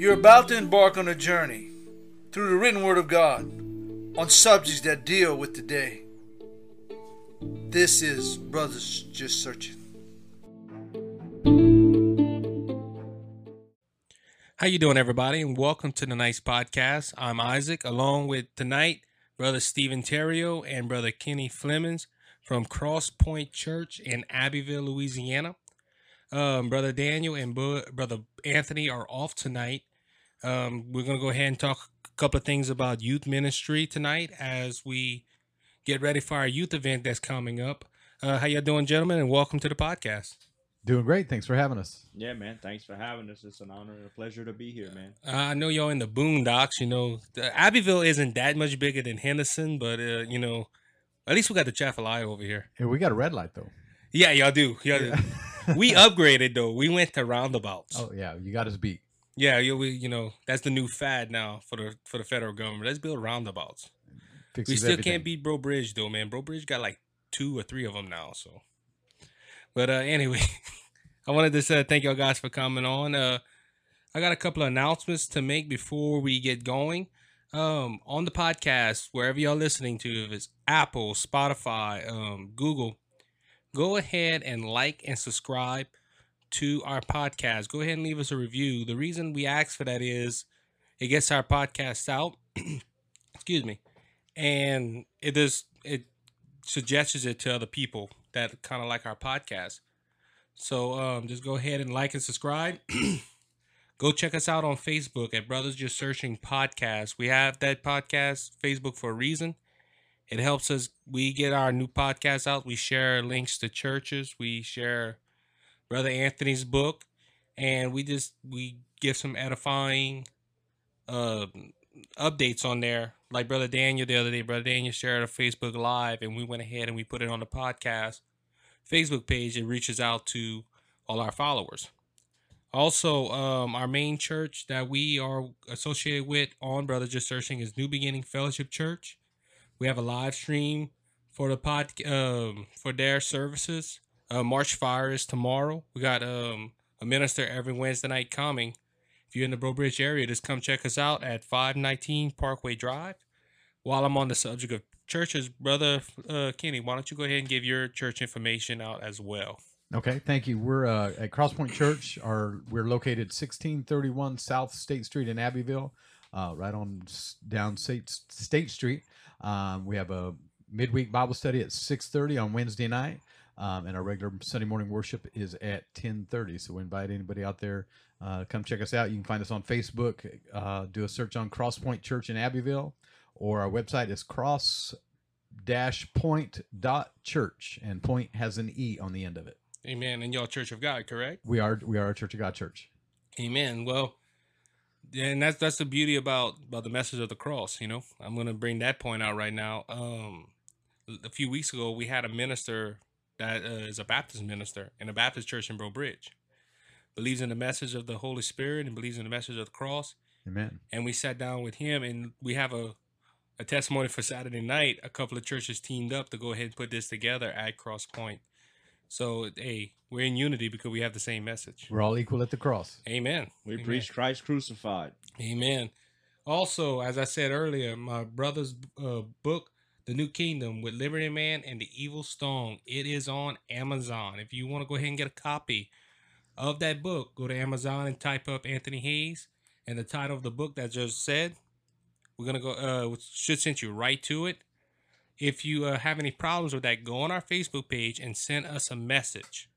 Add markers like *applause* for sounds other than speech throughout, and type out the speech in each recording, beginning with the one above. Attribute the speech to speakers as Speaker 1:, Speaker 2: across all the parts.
Speaker 1: You're about to embark on a journey through the written Word of God on subjects that deal with today. This is Brothers Just Searching.
Speaker 2: How you doing, everybody? And welcome to tonight's podcast. I'm Isaac, along with tonight Brother Stephen Theriot and Brother Kenny Flemings from Cross Pointe Church in Abbeville, Louisiana. Um, Brother Daniel and Bo- Brother Anthony are off tonight um, we're going to go ahead and talk a couple of things about youth ministry tonight as we get ready for our youth event that's coming up. Uh, how y'all doing, gentlemen? And welcome to the podcast.
Speaker 3: Doing great. Thanks for having us.
Speaker 4: Yeah, man. Thanks for having us. It's an honor and a pleasure to be here, man.
Speaker 2: Uh, I know y'all in the boondocks. You know, Abbeville isn't that much bigger than Henderson, but uh, you know, at least we got the Atchafalaya over here.
Speaker 3: Yeah, we got a red light though.
Speaker 2: Yeah, y'all do. Y'all yeah. do. we *laughs* upgraded though. We went to roundabouts.
Speaker 3: Oh yeah, you got us beat.
Speaker 2: Yeah, you we you know that's the new fad now for the for the federal government. Let's build roundabouts. Fixes we still everything. can't beat Breaux Bridge though, man. Breaux Bridge got like two or three of them now. So, but uh, anyway, *laughs* I wanted to say thank y'all guys for coming on. Uh, I got a couple of announcements to make before we get going. Um, on the podcast, wherever y'all listening to, if it's Apple, Spotify, um, Google, go ahead and like and subscribe to our podcast, go ahead and leave us a review. The reason we ask for that is it gets our podcast out. *clears throat* excuse me. And it does it suggests it to other people that kind of like our podcast. So um, just go ahead and like and subscribe. *clears throat* go check us out on Facebook at Brothers Just Searching Podcast. We have that podcast Facebook for a reason. It helps us. We get our new podcast out. We share links to churches. We share Brother Anthony's book, and we just we give some edifying uh, updates on there. Like Brother Daniel the other day, Brother Daniel shared a Facebook Live, and we went ahead and we put it on the podcast Facebook page. It reaches out to all our followers. Also, um, our main church that we are associated with on Brother Just Searching is New Beginning Fellowship Church. We have a live stream for the pod um, for their services uh, March Fire is tomorrow. We got um, a minister every Wednesday night coming. If you're in the Breaux area, just come check us out at 519 Parkway Drive. While I'm on the subject of churches, brother uh, Kenny, why don't you go ahead and give your church information out as well?
Speaker 3: Okay, thank you. We're uh, at Cross Pointe Church. Our we're located 1631 South State Street in Abbeville, uh, right on down State State Street. Um, we have a midweek Bible study at 6:30 on Wednesday night. Um, and our regular Sunday morning worship is at 1030. So we invite anybody out there, uh, come check us out. You can find us on Facebook, uh, do a search on Cross Pointe Church in Abbeville, or our website is cross dash point dot church and point has an E on the end of it.
Speaker 2: Amen. And y'all Church of God, correct?
Speaker 3: We are, we are a Church of God church.
Speaker 2: Amen. Well, and that's that's the beauty about about the message of the cross you know i'm gonna bring that point out right now um a few weeks ago we had a minister that uh, is a Baptist minister in a Baptist church in Breaux Bridge. Believes in the message of the Holy Spirit and believes in the message of the cross. Amen. And we sat down with him and we have a a testimony for Saturday night. A couple of churches teamed up to go ahead and put this together at Cross Pointe. So hey, we're in unity because we have the same message.
Speaker 3: We're all equal at the cross.
Speaker 2: Amen.
Speaker 4: We Amen. preach Christ crucified.
Speaker 2: Amen. Also, as I said earlier, my brother's uh, book the New Kingdom with Liberty Man and the Evil Stone. It is on Amazon. If you want to go ahead and get a copy of that book, go to Amazon and type up Anthony Hayes and the title of the book that just said. We're gonna go. Uh, should send you right to it. If you uh, have any problems with that, go on our Facebook page and send us a message,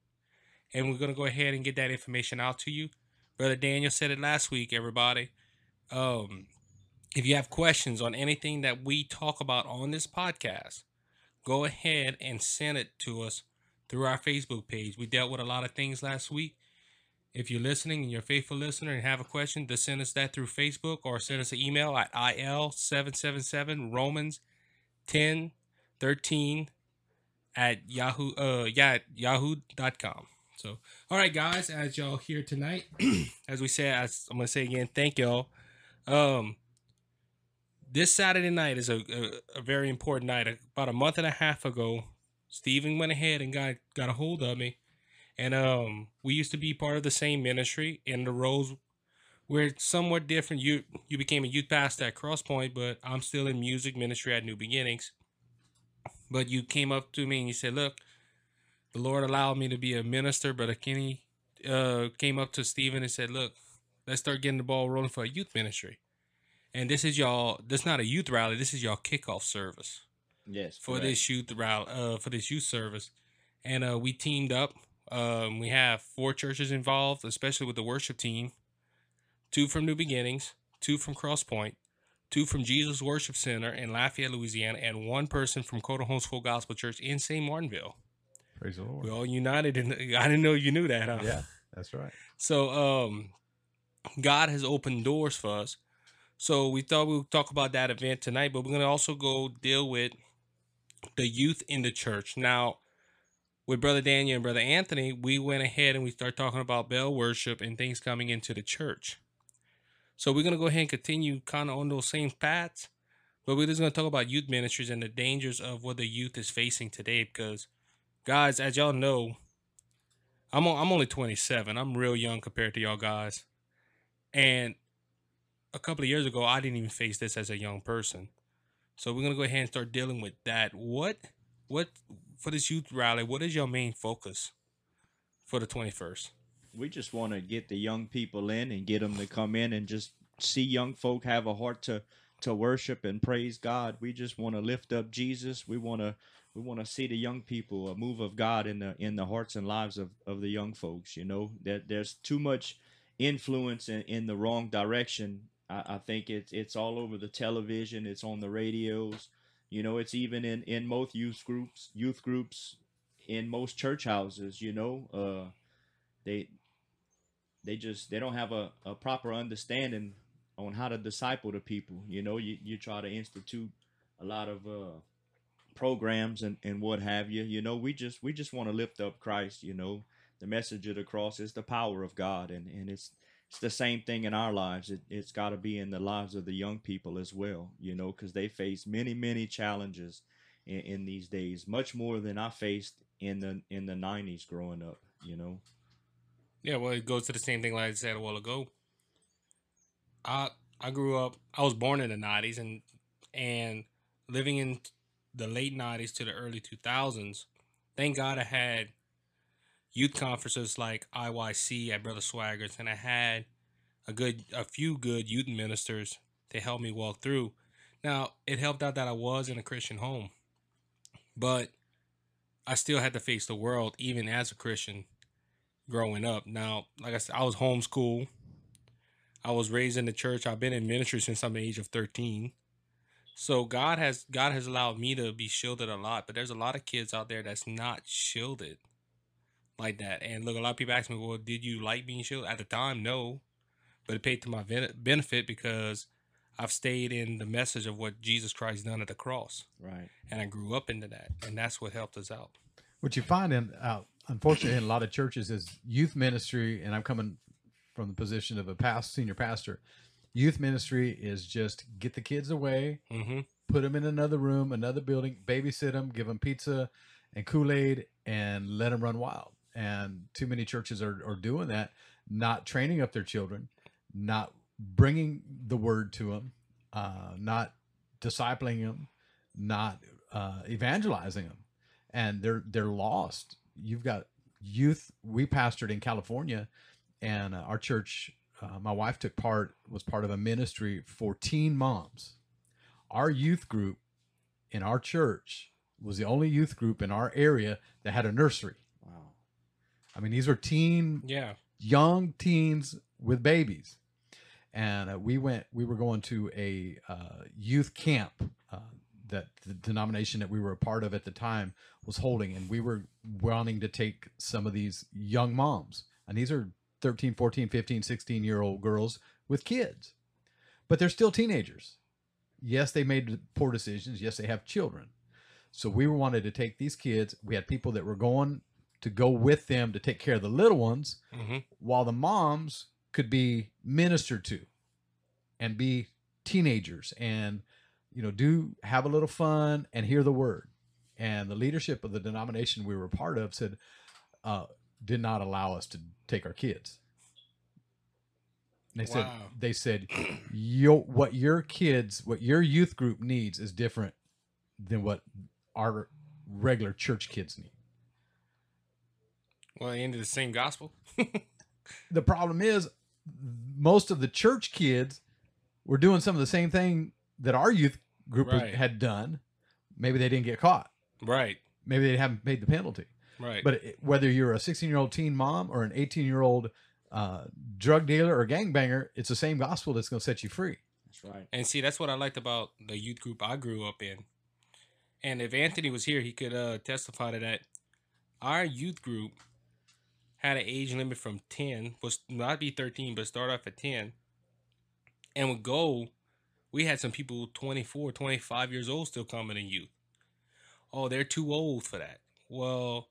Speaker 2: and we're gonna go ahead and get that information out to you. Brother Daniel said it last week. Everybody, um, if you have questions on anything that we talk about on this podcast, go ahead and send it to us through our Facebook page. We dealt with a lot of things last week. If you're listening and you're a faithful listener and have a question, just send us that through Facebook or send us an email at il777 Romans 10 13 at yahoo uh yeah at yahoo.com. So all right guys, as y'all here tonight, *clears throat* as we say, as I'm gonna say again, thank y'all. Um this Saturday night is a, a, a, very important night. About a month and a half ago, Steven went ahead and got got a hold of me, and um, we used to be part of the same ministry, and the roles were somewhat different. You you became a youth pastor at Cross Pointe, but I'm still in music ministry at New Beginnings. But you came up to me and you said, "Look, the Lord allowed me to be a minister." But Kenny uh, came up to Steven and said, "Look, let's start getting the ball rolling for a youth ministry." and this is y'all. This not a youth rally. This is y'all kickoff service. Yes, for correct. this youth rally, uh, for this youth service, and uh, we teamed up. Um, we have four churches involved, especially with the worship team. Two from New Beginnings, two from Cross Pointe, two from Jesus Worship Center in Lafayette, Louisiana, and one person from Coteau Holmes Full Gospel Church in St. Martinville.
Speaker 3: Praise
Speaker 2: the
Speaker 3: Lord.
Speaker 2: We all united, and *laughs* I didn't know you knew that.
Speaker 3: Huh? Yeah, that's right.
Speaker 2: So, um, God has opened doors for us so we thought we would talk about that event tonight, but we're going to also go deal with the youth in the church. Now, with Brother Daniel and Brother Anthony, we went ahead and we start talking about bell worship and things coming into the church. So we're going to go ahead and continue kind of on those same paths, but we're just going to talk about youth ministries and the dangers of what the youth is facing today because, guys, as y'all know, I'm, I'm only 27. I'm real young compared to y'all guys. And a couple of years ago, I didn't even face this as a young person. So we're gonna go ahead and start dealing with that. What, what for this youth rally? What is your main focus for the twenty first?
Speaker 4: We just want to get the young people in and get them to come in and just see young folk have a heart to to worship and praise God. We just want to lift up Jesus. We want to we want to see the young people a move of God in the in the hearts and lives of of the young folks. You know that there's too much influence in, in the wrong direction I, I think it's it's all over the television. It's on the radios. You know, it's even in in most youth groups, youth groups, in most church houses. You know, uh, they they just they don't have a, a proper understanding on how to disciple the people. You know, you, you try to institute a lot of uh, programs and, and what have you. You know, we just we just want to lift up Christ. You know, the message of the cross is the power of God, and and it's it's the same thing in our lives. It, has got to be in the lives of the young people as well, you know, because they face many, many challenges in, in, these days, much more than I faced in the in the '90s growing up, you know.
Speaker 2: Yeah, well, it goes to the same thing like I said a while ago. I I grew up. I was born in the '90s, and and living in the late '90s to the early 2000s. Thank God I had youth conferences like IYC at Brother Swaggart's, and I had a good a few good youth ministers to help me walk through. Now, it helped out that I was in a Christian home, but I still had to face the world even as a Christian growing up. Now, like I said, I was homeschooled. I was raised in the church. I've been in ministry since I'm the age of 13. So God has God has allowed me to be shielded a lot, but there's a lot of kids out there that's not shielded like that. And look, a lot of people ask me, well, did you like being Shields? At the time, no. But it paid to my benefit because I've stayed in the message of what Jesus Christ done at the cross.
Speaker 4: Right.
Speaker 2: And I grew up into that. And that's what helped us out.
Speaker 3: What you find in, uh, unfortunately, in a lot of churches is youth ministry, and I'm coming from the position of a past senior pastor. Youth ministry is just get the kids away, mm-hmm. put them in another room, another building, babysit them, give them pizza and Kool Aid, and let them run wild and too many churches are, are doing that, not training up their children, not bringing the word to them, uh, not discipling them, not uh, evangelizing them, and they're they're lost. You've got youth. We pastored in California, and uh, our church. Uh, my wife took part was part of a ministry for teen moms. Our youth group in our church was the only youth group in our area that had a nursery. Wow. I mean, these were teen, yeah, young teens with babies, and uh, we went. We were going to a uh, youth camp uh, that the denomination that we were a part of at the time was holding, and we were wanting to take some of these young moms, and these are 13, 14, 15, 16 year old girls with kids, but they're still teenagers. Yes, they made poor decisions. Yes, they have children. So we wanted to take these kids. We had people that were going to go with them to take care of the little ones mm-hmm. while the moms could be ministered to and be teenagers and you know do have a little fun and hear the word and the leadership of the denomination we were part of said uh, did not allow us to take our kids they wow. said they said Yo, what your kids what your youth group needs is different than what our regular church kids need
Speaker 2: well, into the same gospel.
Speaker 3: the problem is, most of the church kids were doing some of the same thing that our youth group right. had done. Maybe they didn't get caught.
Speaker 2: Right.
Speaker 3: Maybe they haven't paid the penalty.
Speaker 2: Right.
Speaker 3: But it, whether you're a 16 year old teen mom or an 18 year old uh, drug dealer or gangbanger, it's the same gospel that's going to set you free.
Speaker 2: That's right. And see, that's what I liked about the youth group I grew up in. And if Anthony was here, he could uh, testify to that. Our youth group had an age limit from 10, was not be 13, but start off at 10. And with gold, we had some people 24, 25 years old still coming in youth. Oh, they're too old for that. Well,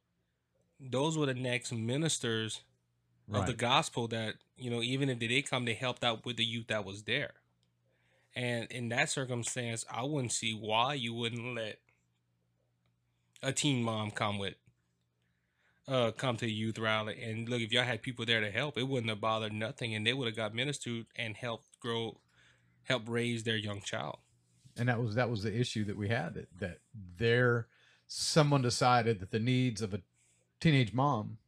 Speaker 2: those were the next ministers right. of the gospel that, you know, even if they did come, they helped out with the youth that was there. And in that circumstance, I wouldn't see why you wouldn't let a teen mom come with uh, come to youth rally. And look, if y'all had people there to help, it wouldn't have bothered nothing, and they would have got ministered and helped grow, help raise their young child.
Speaker 3: And that was that was the issue that we had that that there, someone decided that the needs of a teenage mom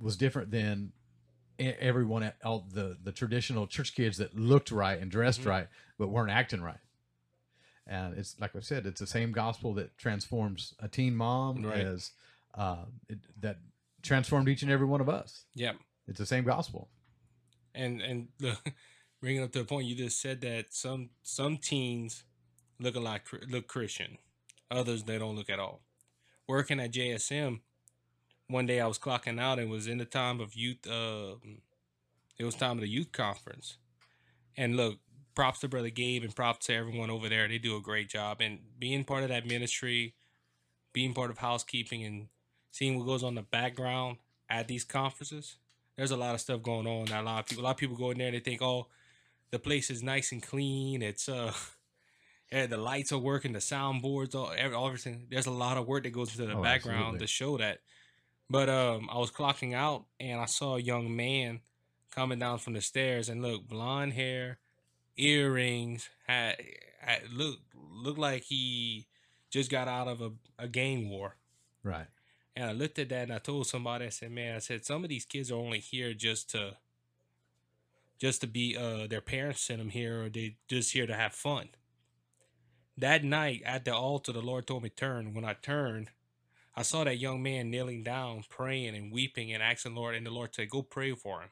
Speaker 3: was different than everyone at all the the traditional church kids that looked right and dressed mm-hmm. right but weren't acting right and it's like i said it's the same gospel that transforms a teen mom right. as uh, it, that transformed each and every one of us.
Speaker 2: Yeah,
Speaker 3: it's the same gospel.
Speaker 2: And and the, *laughs* bringing up to the point you just said that some some teens look a lot look Christian, others they don't look at all. Working at JSM, one day I was clocking out and was in the time of youth. Uh, it was time of the youth conference, and look, props to brother Gabe and props to everyone over there. They do a great job, and being part of that ministry, being part of housekeeping and seeing what goes on the background at these conferences. There's a lot of stuff going on that a lot of people a lot of people go in there and they think, oh, the place is nice and clean. It's uh *laughs* yeah, the lights are working, the soundboards, all, every, all everything. There's a lot of work that goes into the oh, background absolutely. to show that. But um, I was clocking out and I saw a young man coming down from the stairs and look, blonde hair, earrings, had, had look looked like he just got out of a, a gang war.
Speaker 3: Right.
Speaker 2: And I looked at that and I told somebody, I said, man, I said, some of these kids are only here just to just to be uh their parents sent them here or they just here to have fun. That night at the altar, the Lord told me turn. When I turned, I saw that young man kneeling down, praying and weeping and asking Lord, and the Lord said, Go pray for him.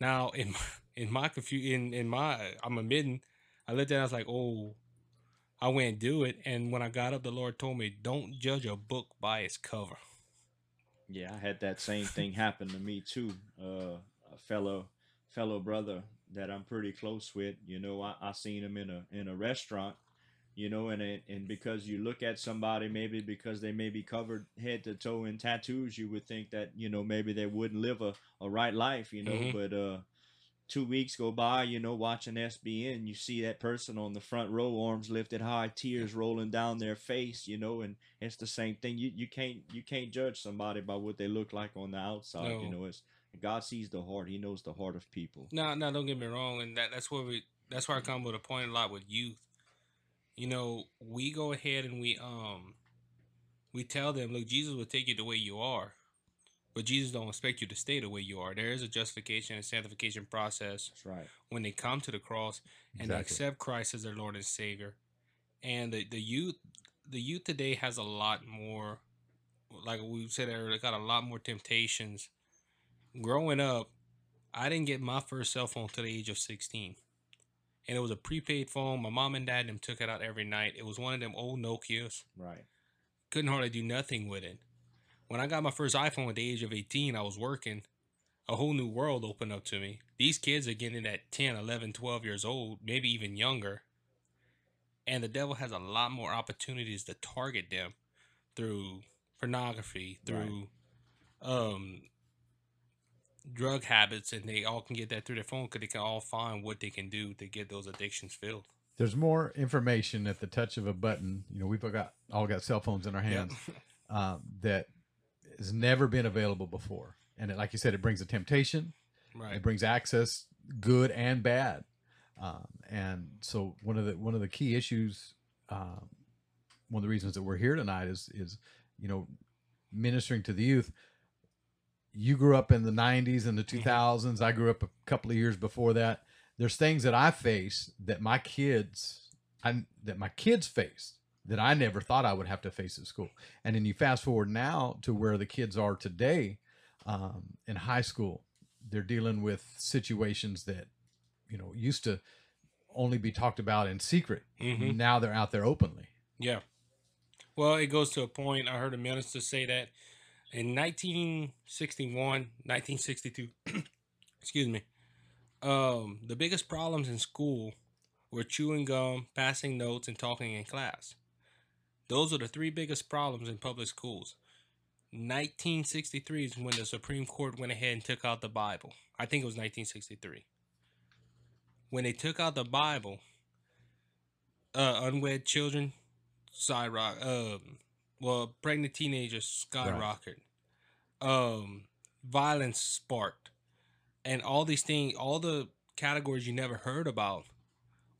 Speaker 2: Now in *laughs* my in my confu- in in my I'm admitting, I looked at it, I was like, Oh, I went and do it, and when I got up, the Lord told me, "Don't judge a book by its cover."
Speaker 4: Yeah, I had that same thing happen to me too. Uh, a fellow fellow brother that I'm pretty close with, you know, I, I seen him in a in a restaurant, you know, and it, and because you look at somebody, maybe because they may be covered head to toe in tattoos, you would think that you know maybe they wouldn't live a, a right life, you know, mm-hmm. but uh, two weeks go by, you know, watching SBN, you see that person on the front row, arms lifted high, tears rolling down their face, you know, and it's the same thing. You you can't you can't judge somebody by what they look like on the outside. No. You know, it's God sees the heart. He knows the heart of people.
Speaker 2: No, no, don't get me wrong, and that that's where we that's where I come with a point a lot with youth. You know, we go ahead and we um we tell them, look, Jesus will take you the way you are. But Jesus don't expect you to stay the way you are. There is a justification and sanctification process.
Speaker 4: That's right.
Speaker 2: When they come to the cross and accept Christ as their Lord and Savior, and the, the youth, the youth today has a lot more, like we said earlier, they got a lot more temptations. Growing up, I didn't get my first cell phone till the age of sixteen, and it was a prepaid phone. My mom and dad them took it out every night. It was one of them old Nokia's.
Speaker 4: Right.
Speaker 2: Couldn't hardly do nothing with it when I got my first iPhone at the age of 18, I was working. A whole new world opened up to me. These kids are getting it at 10, 11, 12 years old, maybe even younger. And the devil has a lot more opportunities to target them through pornography, through right. um, drug habits, and they all can get that through their phone because they can all find what they can do to get those addictions filled
Speaker 3: there's more information at the touch of a button. You know, we've all got all got cell phones in our hands yep. *laughs* Uh, that has never been available before. And it, like you said, it brings a temptation. Right. It brings access, good and bad. Um, and so one of the one of the key issues, um, one of the reasons that we're here tonight is is you know ministering to the youth. You grew up in the '90s and the 2000s. Mm-hmm. I grew up a couple of years before that. There's things that I face that my kids, I, that my kids faced that I never thought I would have to face at school. And then you fast forward now to where the kids are today um, in high school. They're dealing with situations that, you know, used to only be talked about in secret. Mm-hmm. Now they're out there openly.
Speaker 2: Yeah. Well, it goes to a point. I heard a minister say that in 1961, 1962, *clears throat* excuse me, um, the biggest problems in school were chewing gum, passing notes, and talking in class. Those are the three biggest problems in public schools. 1963 is when the Supreme Court went ahead and took out the Bible. I think it was 1963. When they took out the Bible, uh, unwed children skyrocket. Uh, um, well, pregnant teenagers skyrocketed. Right. Um, violence sparked, and all these things, all the categories you never heard about,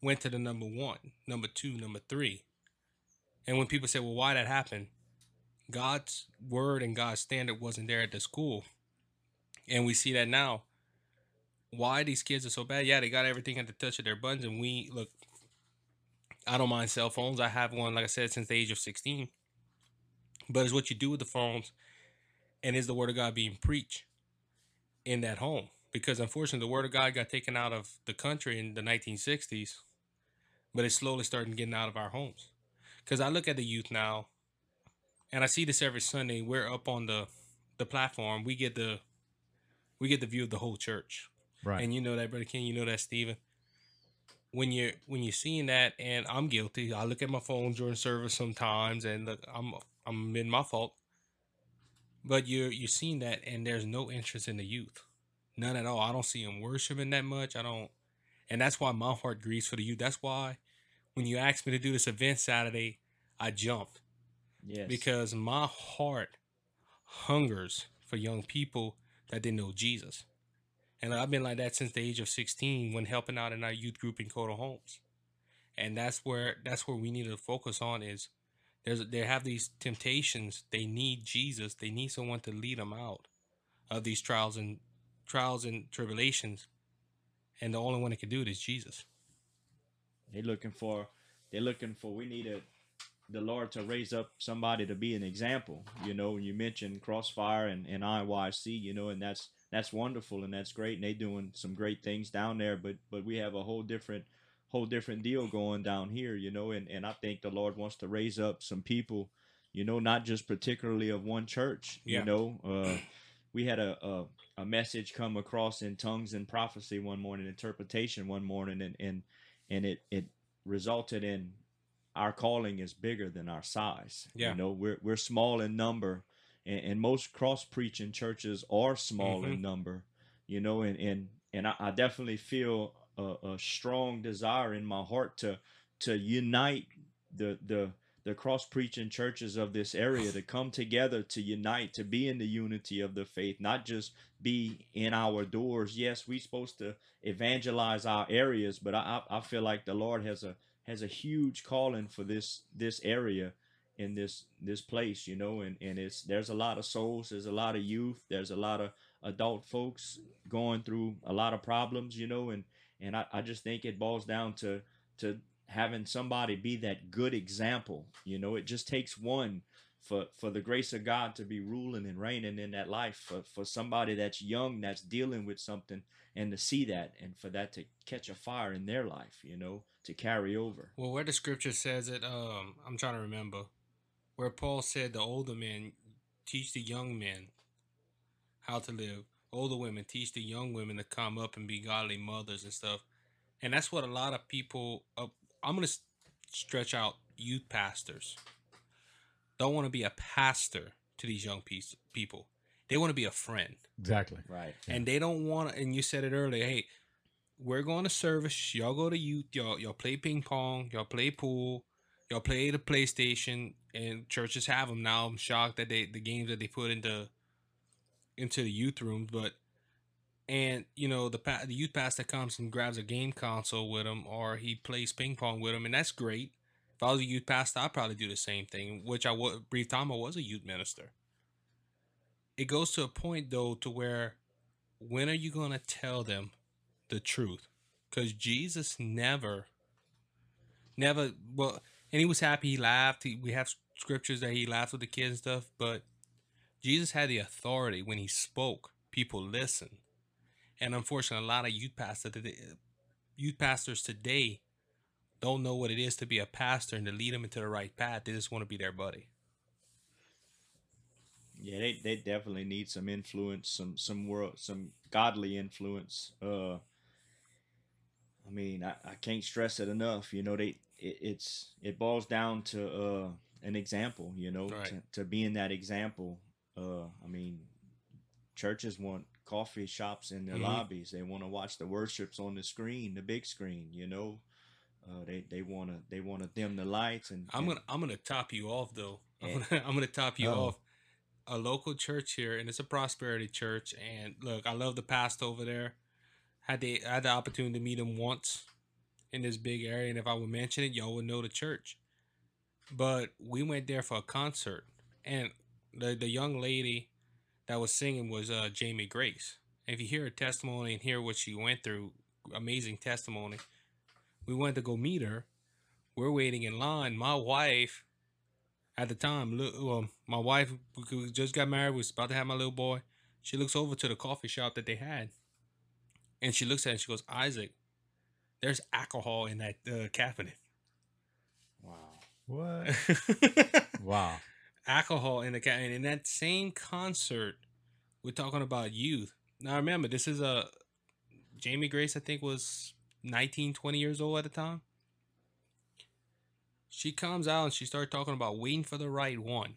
Speaker 2: went to the number one, number two, number three. And when people say, well, why that happened? God's word and God's standard wasn't there at the school. And we see that now. Why these kids are so bad? Yeah, they got everything at the touch of their buttons. And we, look, I don't mind cell phones. I have one, like I said, since the age of 16. But it's what you do with the phones and is the word of God being preached in that home? Because unfortunately, the word of God got taken out of the country in the 1960s, but it's slowly starting getting out of our homes because I look at the youth now, and I see this every Sunday. We're up on the the platform. We get the we get the view of the whole church. Right. And you know that, brother King. You know that, Stephen. When you're when you're seeing that, and I'm guilty. I look at my phone during service sometimes, and look, I'm I'm in my fault. But you're you're seeing that, and there's no interest in the youth, none at all. I don't see them worshiping that much. I don't, and that's why my heart grieves for the youth. That's why when you asked me to do this event Saturday, I jumped. Yes. Because my heart hungers for young people that didn't know Jesus. And I've been like that since the age of 16 when helping out in our youth group in Coteau Holmes. And that's where that's where we need to focus on is there's they have these temptations. They need Jesus. They need someone to lead them out of these trials and trials and tribulations. And the only one that can do it is Jesus.
Speaker 4: They're looking for, they're looking for, we need a, the Lord to raise up somebody to be an example. You know, you mentioned Crossfire and, and IYC, you know, and that's, that's wonderful and that's great. And they are doing some great things down there, but, but we have a whole different, whole different deal going down here, you know, and, and I think the Lord wants to raise up some people, you know, not just particularly of one church, yeah. you know, uh, we had a, a, a message come across in tongues and prophecy one morning, interpretation one morning, and and and it it resulted in our calling is bigger than our size. Yeah. You know, we're we're small in number and, and most cross preaching churches are small mm-hmm. in number, you know, and and, and I, I definitely feel a, a, strong desire in my heart to to unite the the the cross preaching churches of this area to come together to unite to be in the unity of the faith not just be in our doors yes we're supposed to evangelize our areas but i i feel like the lord has a has a huge calling for this this area in this this place you know and and it's there's a lot of souls there's a lot of youth there's a lot of adult folks going through a lot of problems you know and and i, I just think it boils down to to having somebody be that good example. You know, it just takes one for for the grace of God to be ruling and reigning in that life for, for somebody that's young that's dealing with something and to see that and for that to catch a fire in their life, you know, to carry over.
Speaker 2: Well, where the scripture says it, um, I'm trying to remember where Paul said the older men teach the young men how to live. Older women teach the young women to come up and be godly mothers and stuff. And that's what a lot of people up I'm going to stretch out youth pastors. Don't want to be a pastor to these young pe people. They want to be a friend.
Speaker 3: Exactly.
Speaker 4: Right.
Speaker 2: And yeah. they don't want and you said it earlier, hey, we're going to service. Y'all go to youth. Y'all, y'all play ping pong. Y'all play pool. Y'all play the PlayStation. And churches have them now. I'm shocked that they the games that they put into into the youth rooms, but and you know the pa- the youth pastor comes and grabs a game console with him, or he plays ping pong with him, and that's great. If I was a youth pastor, I'd probably do the same thing. Which I was brief time I was a youth minister. It goes to a point though to where when are you gonna tell them the truth? Because Jesus never, never well, and he was happy. He laughed. He, we have scriptures that he laughed with the kids and stuff, but Jesus had the authority when he spoke. People listened and unfortunately, a lot of youth pastors, youth pastors today, don't know what it is to be a pastor and to lead them into the right path. They just want to be their buddy.
Speaker 4: Yeah, they, they definitely need some influence, some some world, some godly influence. Uh, I mean, I, I can't stress it enough. You know, they it, it's it boils down to uh, an example. You know, right. to, to being that example. Uh, I mean, churches want coffee shops in their mm-hmm. lobbies. They want to watch the worships on the screen, the big screen. You know, uh, they they want to they want to dim the lights. And
Speaker 2: I'm gonna I'm gonna top you off though. I'm, gonna, *laughs* I'm, gonna, top you oh. off. A local church here, and it's a prosperity church. And look, I love the pastor over there. Had the had the opportunity to meet him once in this big area, and if I would mention it, y'all would know the church. But we went there for a concert, and the the young lady that was singing was uh, Jamie Grace. if you hear her testimony and hear what she went through, amazing testimony. We went to go meet her. We're waiting in line. My wife, at the time, well, my wife just got married, was about to have my little boy. She looks over to the coffee shop that they had, and she looks at it. she goes, "Isaac, there's alcohol in that uh, cabinet."
Speaker 3: Wow. What? *laughs* wow
Speaker 2: alcohol in the cat. And in that same concert, we're talking about youth. Now remember, this is a Jamie Grace. I think was 19, 20 years old at the time. She comes out and she starts talking about waiting for the right one.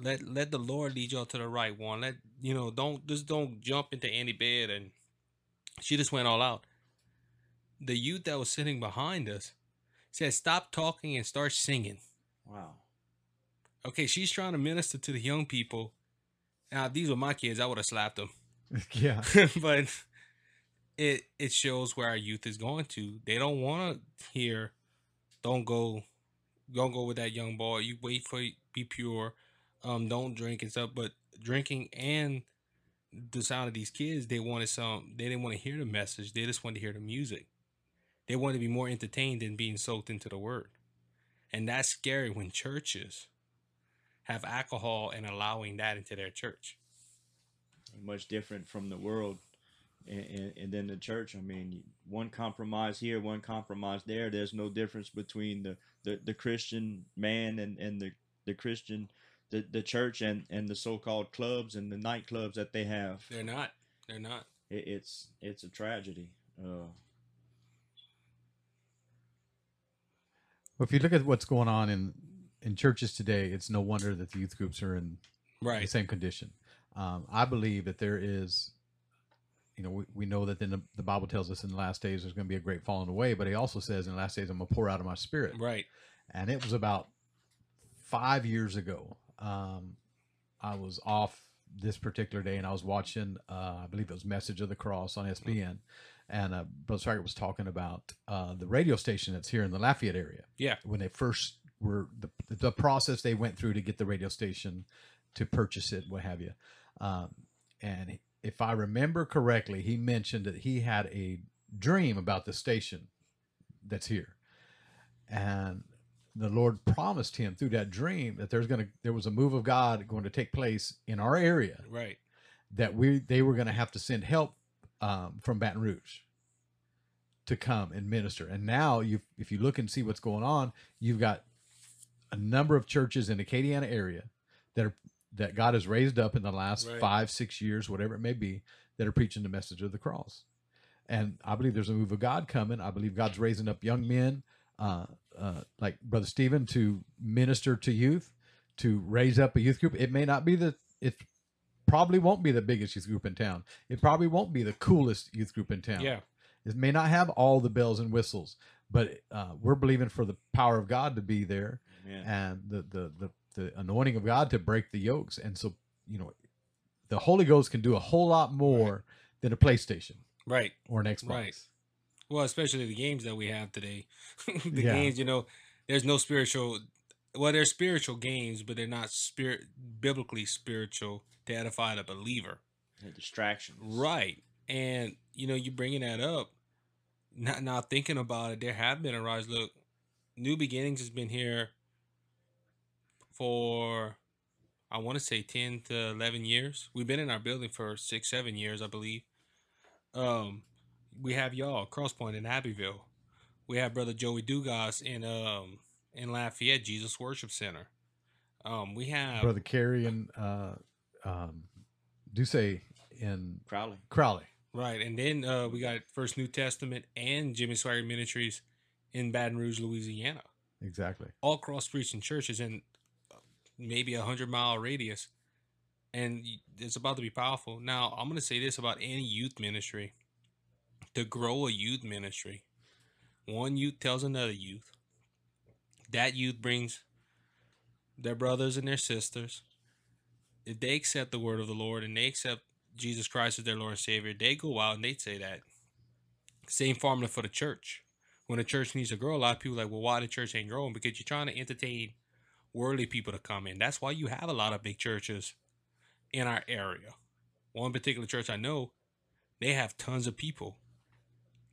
Speaker 2: Let let the Lord lead y'all to the right one. Let you know, don't just don't jump into any bed and she just went all out. The youth that was sitting behind us said, Stop talking and start singing. Wow okay, she's trying to minister to the young people. Now, these were my kids, I would have slapped them.
Speaker 3: *laughs* Yeah.
Speaker 2: *laughs* but it it shows where our youth is going to. They don't want to hear, don't go, don't go with that young boy. You wait for be pure, um, don't drink and stuff. But drinking and the sound of these kids, they wanted some. They didn't want to hear the message. They just wanted to hear the music. They wanted to be more entertained than being soaked into the word, and that's scary when churches have alcohol and allowing that into their church.
Speaker 4: Much different from the world. And, and, and, then the church. I mean, one compromise here, one compromise there. There's no difference between the, the, the Christian man and, and the, the Christian, the, the church and, and the so-called clubs and the nightclubs that they have.
Speaker 2: They're not, they're not.
Speaker 4: It, it's, it's a tragedy. Uh,
Speaker 3: well, if you look at what's going on in in churches today, it's no wonder that the youth groups are in right. the same condition. Um, I believe that there is, you know, we, we know that then the, Bible tells us in the last days there's going to be a great falling away, but he also says in the last days I'm going to pour out of my spirit.
Speaker 2: Right.
Speaker 3: And it was about five years ago. Um, I was off this particular day and I was watching, uh, I believe it was Message of the Cross on SBN. Mm-hmm. And uh, Brother was talking about uh, the radio station that's here in the Lafayette area.
Speaker 2: Yeah.
Speaker 3: When they first were the, the process they went through to get the radio station to purchase it, what have you. Um, and if I remember correctly, he mentioned that he had a dream about the station that's here. And the Lord promised him through that dream that there's going to, there was a move of God going to take place in our area.
Speaker 2: Right.
Speaker 3: That we, they were going to have to send help um, from Baton Rouge to come and minister. And now you if you look and see what's going on, you've got a number of churches in the Acadiana area that are that God has raised up in the last right. five, six years, whatever it may be, that are preaching the message of the cross. And I believe there's a move of God coming. I believe God's raising up young men, uh, uh, like Brother Stephen, to minister to youth, to raise up a youth group. It may not be the it probably won't be the biggest youth group in town. It probably won't be the coolest youth group in town.
Speaker 2: Yeah.
Speaker 3: It may not have all the bells and whistles, but uh, we're believing for the power of God to be there and the, the the the anointing of God to break the yokes. And so, you know, the Holy Ghost can do a whole lot more right. than a PlayStation,
Speaker 2: right,
Speaker 3: or an Xbox. Right.
Speaker 2: Well, especially the games that we have today, *laughs* the yeah. games. You know, there's no spiritual. Well, they're spiritual games, but they're not spirit biblically spiritual to edify the believer.
Speaker 4: Distraction, distractions,
Speaker 2: right? And you know, you bringing that up, not not thinking about it. There have been a rise. Look, New Beginnings has been here for I want to say 10 to 11 years. We've been in our building for six, seven years, I believe. Um, we have y'all, Cross Pointe in Abbeville. We have Brother Joey Dugas in um in Lafayette Jesus Worship Center. Um, we have
Speaker 3: Brother Carey and uh, um, Ducey in
Speaker 4: Crowley.
Speaker 3: Crowley.
Speaker 2: Right, and then uh, we got First New Testament and Jimmy Swaggart Ministries in Baton Rouge, Louisiana.
Speaker 3: Exactly.
Speaker 2: All cross Preaching churches, and maybe a hundred mile radius, and it's about to be powerful. Now, I'm going to say this about any youth ministry: to grow a youth ministry, one youth tells another youth. That youth brings their brothers and their sisters. If they accept the word of the Lord and they accept Jesus Christ as their Lord and Savior, they go out and they say that. Same formula for the church. When the church needs to grow, a lot of people like, well, why the church ain't growing? Because you're trying to entertain worldly people to come in. That's why you have a lot of big churches in our area. One particular church I know, they have tons of people.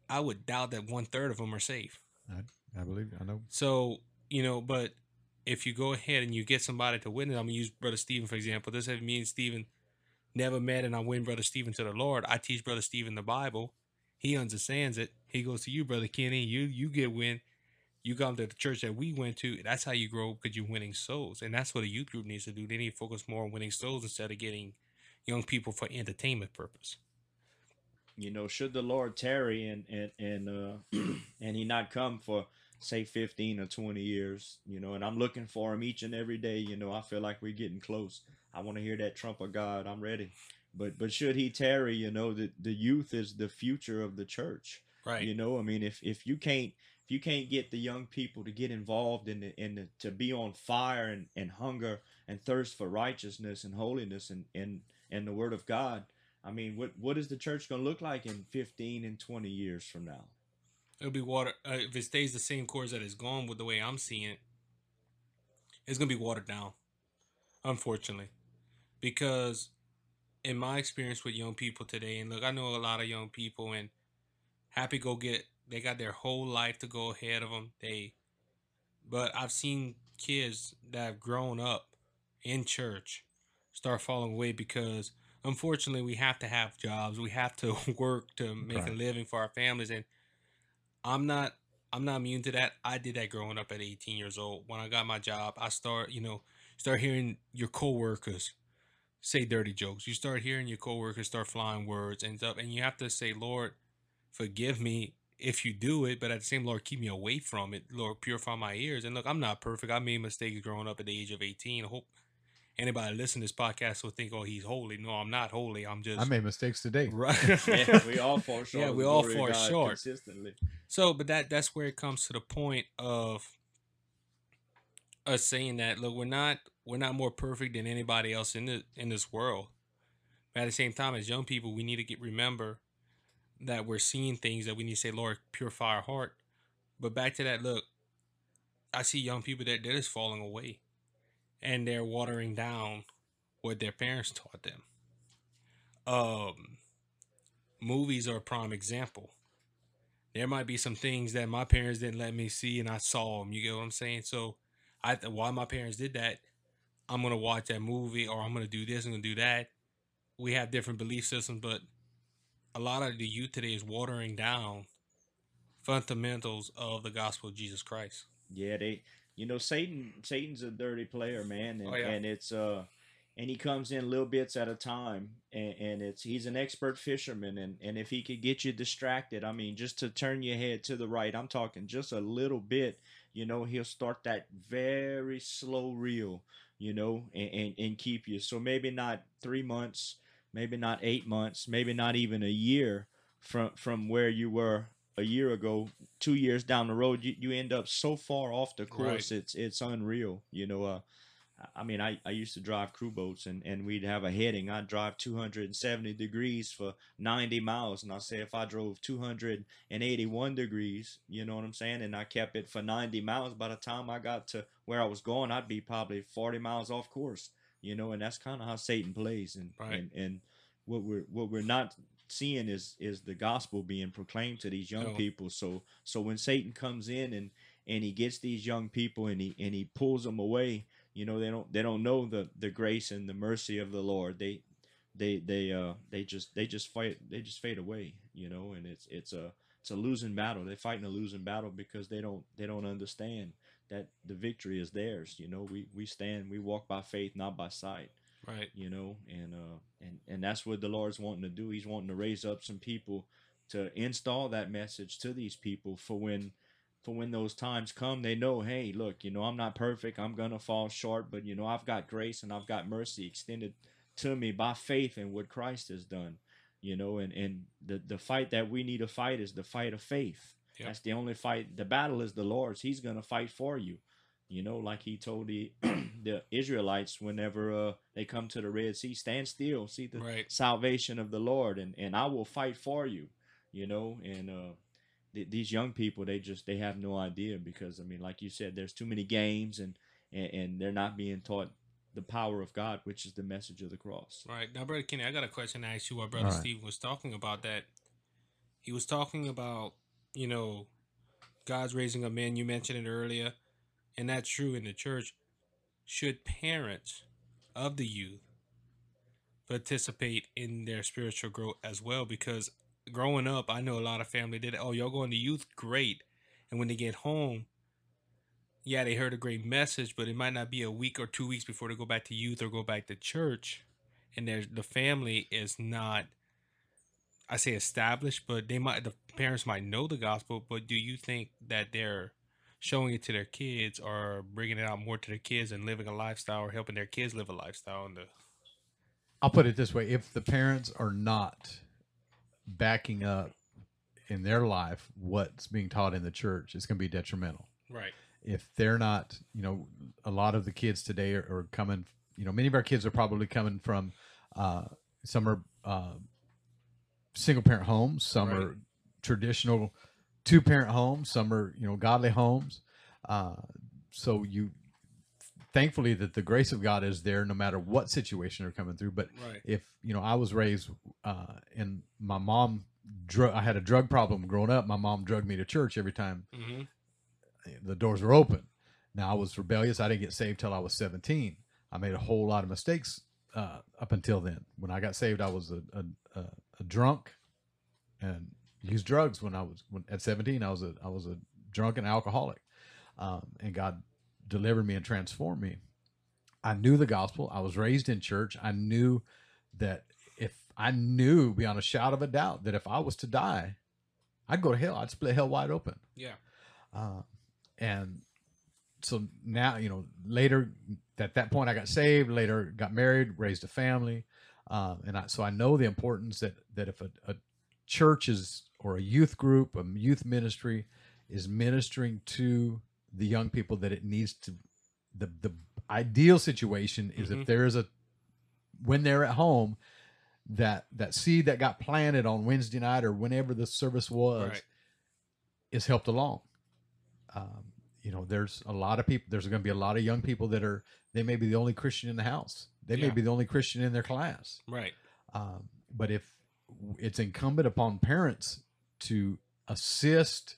Speaker 2: I would doubt that one third of them are safe. I,
Speaker 3: I believe I know.
Speaker 2: So you know, but if you go ahead and you get somebody to witness, I'm gonna use Brother Stephen for example. This if me and Stephen never met, and I win Brother Stephen to the Lord. I teach Brother Stephen the Bible. He understands it. He goes to you, Brother Kenny. You you get win you come to the church that we went to, that's how you grow because you're winning souls. And that's what a youth group needs to do. They need to focus more on winning souls instead of getting young people for entertainment purpose.
Speaker 4: You know, should the Lord tarry and and and uh *clears throat* and he not come for say 15 or 20 years, you know, and I'm looking for him each and every day, you know, I feel like we're getting close. I want to hear that trump of God. I'm ready. But but should he tarry, you know, that the youth is the future of the church. Right. You know, I mean if if you can't you can't get the young people to get involved in the, in the, to be on fire and, and hunger and thirst for righteousness and holiness and, and, and the word of God, I mean, what, what is the church going to look like in 15 and 20 years from now?
Speaker 2: It'll be water. Uh, if it stays the same course that it's gone with the way I'm seeing it, it's going to be watered down, unfortunately, because in my experience with young people today, and look, I know a lot of young people and happy go get they got their whole life to go ahead of them. They, but I've seen kids that have grown up in church start falling away because unfortunately we have to have jobs. We have to *laughs* work to make right. a living for our families. And I'm not, I'm not immune to that. I did that growing up at 18 years old. When I got my job, I start, you know, start hearing your coworkers say dirty jokes. You start hearing your coworkers start flying words and stuff, and you have to say, Lord, forgive me if you do it, but at the same, Lord, keep me away from it. Lord, purify my ears. And look, I'm not perfect. I made mistakes growing up at the age of 18. I hope anybody listening to this podcast will think, oh, he's holy. No, I'm not holy. I'm just.
Speaker 3: I made mistakes today.
Speaker 4: *laughs* Right. *laughs* yeah, we all fall short.
Speaker 2: Yeah, we all fall short. Consistently. So, but that that's where it comes to the point of us saying that, look, we're not we're not more perfect than anybody else in the in this world. But at the same time, as young people, we need to get remember that we're seeing things that we need to say, Lord, purify our heart. But back to that, look, I see young people that they're just falling away and they're watering down what their parents taught them. Um, movies are a prime example. There might be some things that my parents didn't let me see and I saw them. You get what I'm saying? So I, why my parents did that, I'm going to watch that movie or I'm going to do this, I'm going to do that. We have different belief systems, but a lot of the youth today is watering down fundamentals of the gospel of Jesus Christ.
Speaker 4: Yeah, they you know Satan Satan's a dirty player, man, and, oh, yeah. and it's uh and he comes in little bits at a time and, and it's he's an expert fisherman and, and if he could get you distracted, I mean just to turn your head to the right, I'm talking just a little bit, you know, he'll start that very slow reel, you know, and, and, and keep you. So maybe not three months maybe not eight months, maybe not even a year from from where you were a year ago, two years down the road, you, you end up so far off the course, right. it's it's unreal. You know, uh, I mean, I, I used to drive crew boats and, and we'd have a heading. I'd drive 270 degrees for 90 miles. And I say, if I drove 281 degrees, you know what I'm saying? And I kept it for 90 miles. By the time I got to where I was going, I'd be probably 40 miles off course you know, and that's kind of how Satan plays. And, right. and and what we're what we're not seeing is is the gospel being proclaimed to these young no. people. So so when Satan comes in and and he gets these young people and he and he pulls them away, you know, they don't they don't know the the grace and the mercy of the Lord. They they they uh they just they just fight they just fade away, you know, and it's it's a it's a losing battle. They're fighting a losing battle because they don't they don't understand that the victory is theirs. You know, we we stand, we walk by faith, not by sight. Right. You know, and uh and and that's what the Lord's wanting to do. He's wanting to raise up some people to install that message to these people for when for when those times come, they know, hey, look, you know, I'm not perfect. I'm going to fall short, but you know, I've got grace and I've got mercy extended to me by faith in what Christ has done. You know, and and the the fight that we need to fight is the fight of faith Yep. That's the only fight. The battle is the Lord's. He's going to fight for you. You know, like he told the *clears throat* the Israelites whenever uh, they come to the Red Sea, stand still, see the right. salvation of the Lord, and and I will fight for you. You know, and uh, th- these young people, they just they have no idea because I mean, like you said, there's too many games, and, and, and they're not being taught the power of God, which is the message of the cross.
Speaker 2: All right now, brother Kenny, I got a question to ask you. What brother right. Steve was talking about that he was talking about you know, God's raising a men, you mentioned it earlier, and that's true in the church. Should parents of the youth participate in their spiritual growth as well? Because growing up, I know a lot of family did, oh, y'all going to youth, great. And when they get home, yeah, they heard a great message, but it might not be a week or two weeks before they go back to youth or go back to church. And the family is not – I say established, but they might the parents might know the gospel, but do you think that they're showing it to their kids or bringing it out more to their kids and living a lifestyle or helping their kids live a lifestyle And the
Speaker 3: I'll put it this way, if the parents are not backing up in their life what's being taught in the church, it's going to be detrimental. Right. If they're not, you know, a lot of the kids today are, are coming, you know, many of our kids are probably coming from uh, some are uh, single parent homes, some right. are traditional two parent homes, some are you know godly homes. Uh, so you thankfully that the grace of God is there no matter what situation you are coming through. But right. if you know, I was raised uh, and my mom I had a drug problem growing up. My mom drugged me to church every time mm-hmm. the doors were open. Now I was rebellious. I didn't get saved till I was 17. I made a whole lot of mistakes uh, up until then. When I got saved, I was a, a, a drunk and used drugs when I was when, at 17. I was a I was a drunken alcoholic, um, and God delivered me and transformed me. I knew the gospel. I was raised in church. I knew that if I knew beyond a shadow of a doubt that if I was to die, I'd go to hell. I'd split hell wide open. Yeah. Uh, and so now you know later at that point i got saved later got married raised a family uh, and I, so I know the importance that that if a, a church is or a youth group, a youth ministry is ministering to the young people that it needs to. The the ideal situation is mm-hmm. if there is a when they're at home that that seed that got planted on Wednesday night or whenever the service was right. is helped along. Um, you know, there's a lot of people. There's going to be a lot of young people that are they may be the only Christian in the house, they yeah. may be the only Christian in their class. Right. Um, but if it's incumbent upon parents to assist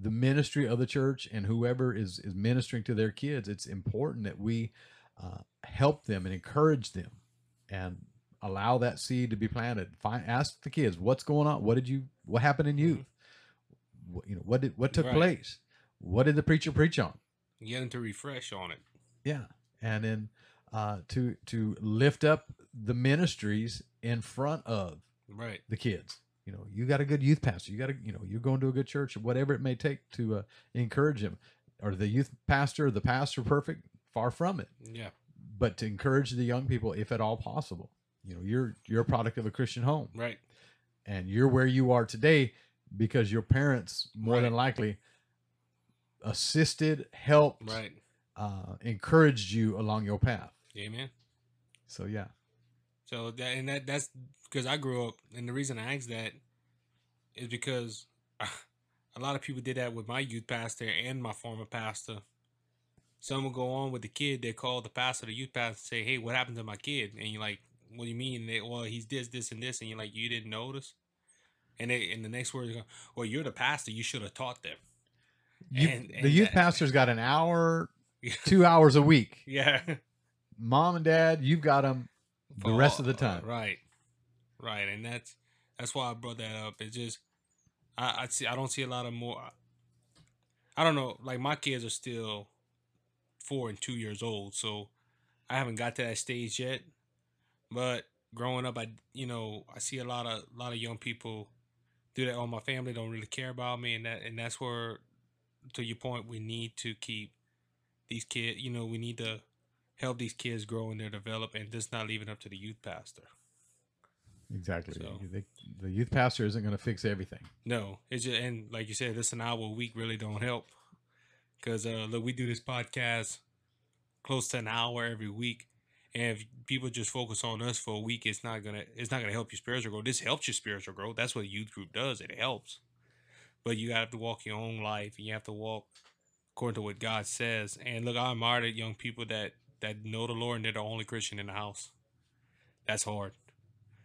Speaker 3: the ministry of the church and whoever is is ministering to their kids, it's important that we uh, help them and encourage them and allow that seed to be planted. Find, ask the kids what's going on. What did you? What happened in mm-hmm. youth? Mm-hmm. What, you know what did what took right. place? What did the preacher preach on?
Speaker 2: Get them to refresh on it.
Speaker 3: Yeah, and then uh, to to lift up the ministries in front of right the kids. You know, you got a good youth pastor. You got to, you know, you're going to a good church or whatever it may take to uh, encourage them. Or the youth pastor, the pastor, perfect? Far from it. Yeah. But to encourage the young people, if at all possible, you know, you're you're a product of a Christian home, right? And you're where you are today because your parents, more right. than likely, assisted, helped, right. uh, encouraged you along your path. Amen. So yeah.
Speaker 2: So that and that that's because I grew up, and the reason I asked that is because *sighs* a lot of people did that with my youth pastor and my former pastor. Some will go on with the kid. They call the pastor, the youth pastor, say, "Hey, what happened to my kid?" And you're like, "What do you mean?" They, well, he's this, this, and this, and you're like, "You didn't notice." And they, in the next word, go, "Well, you're the pastor. You should have taught them."
Speaker 3: You, and, and the youth that, pastor's got an hour, *laughs* two hours a week. Yeah mom and dad, you've got them the rest of the time.
Speaker 2: Right, right, and that's that's why I brought that up. It's just I, I see I don't see a lot of more. I don't know. Like my kids are still four and two years old, so I haven't got to that stage yet. But growing up, I you know I see a lot of a lot of young people do that. Oh, my family don't really care about me, and that and that's where to your point, we need to keep these kids. You know, we need to help these kids grow and they develop and just not leaving up to the youth pastor.
Speaker 3: Exactly. So, the, the youth pastor isn't going to fix everything.
Speaker 2: No, it's just, and like you said, this an hour a week really don't help because uh, look, we do this podcast close to an hour every week, and if people just focus on us for a week, it's not gonna it's not gonna help your spiritual growth. This helps your spiritual growth. That's what youth group does. It helps, but you have to walk your own life, and you have to walk according to what God says. And look, I admire the young people that that know the Lord and they're the only Christian in the house. That's hard.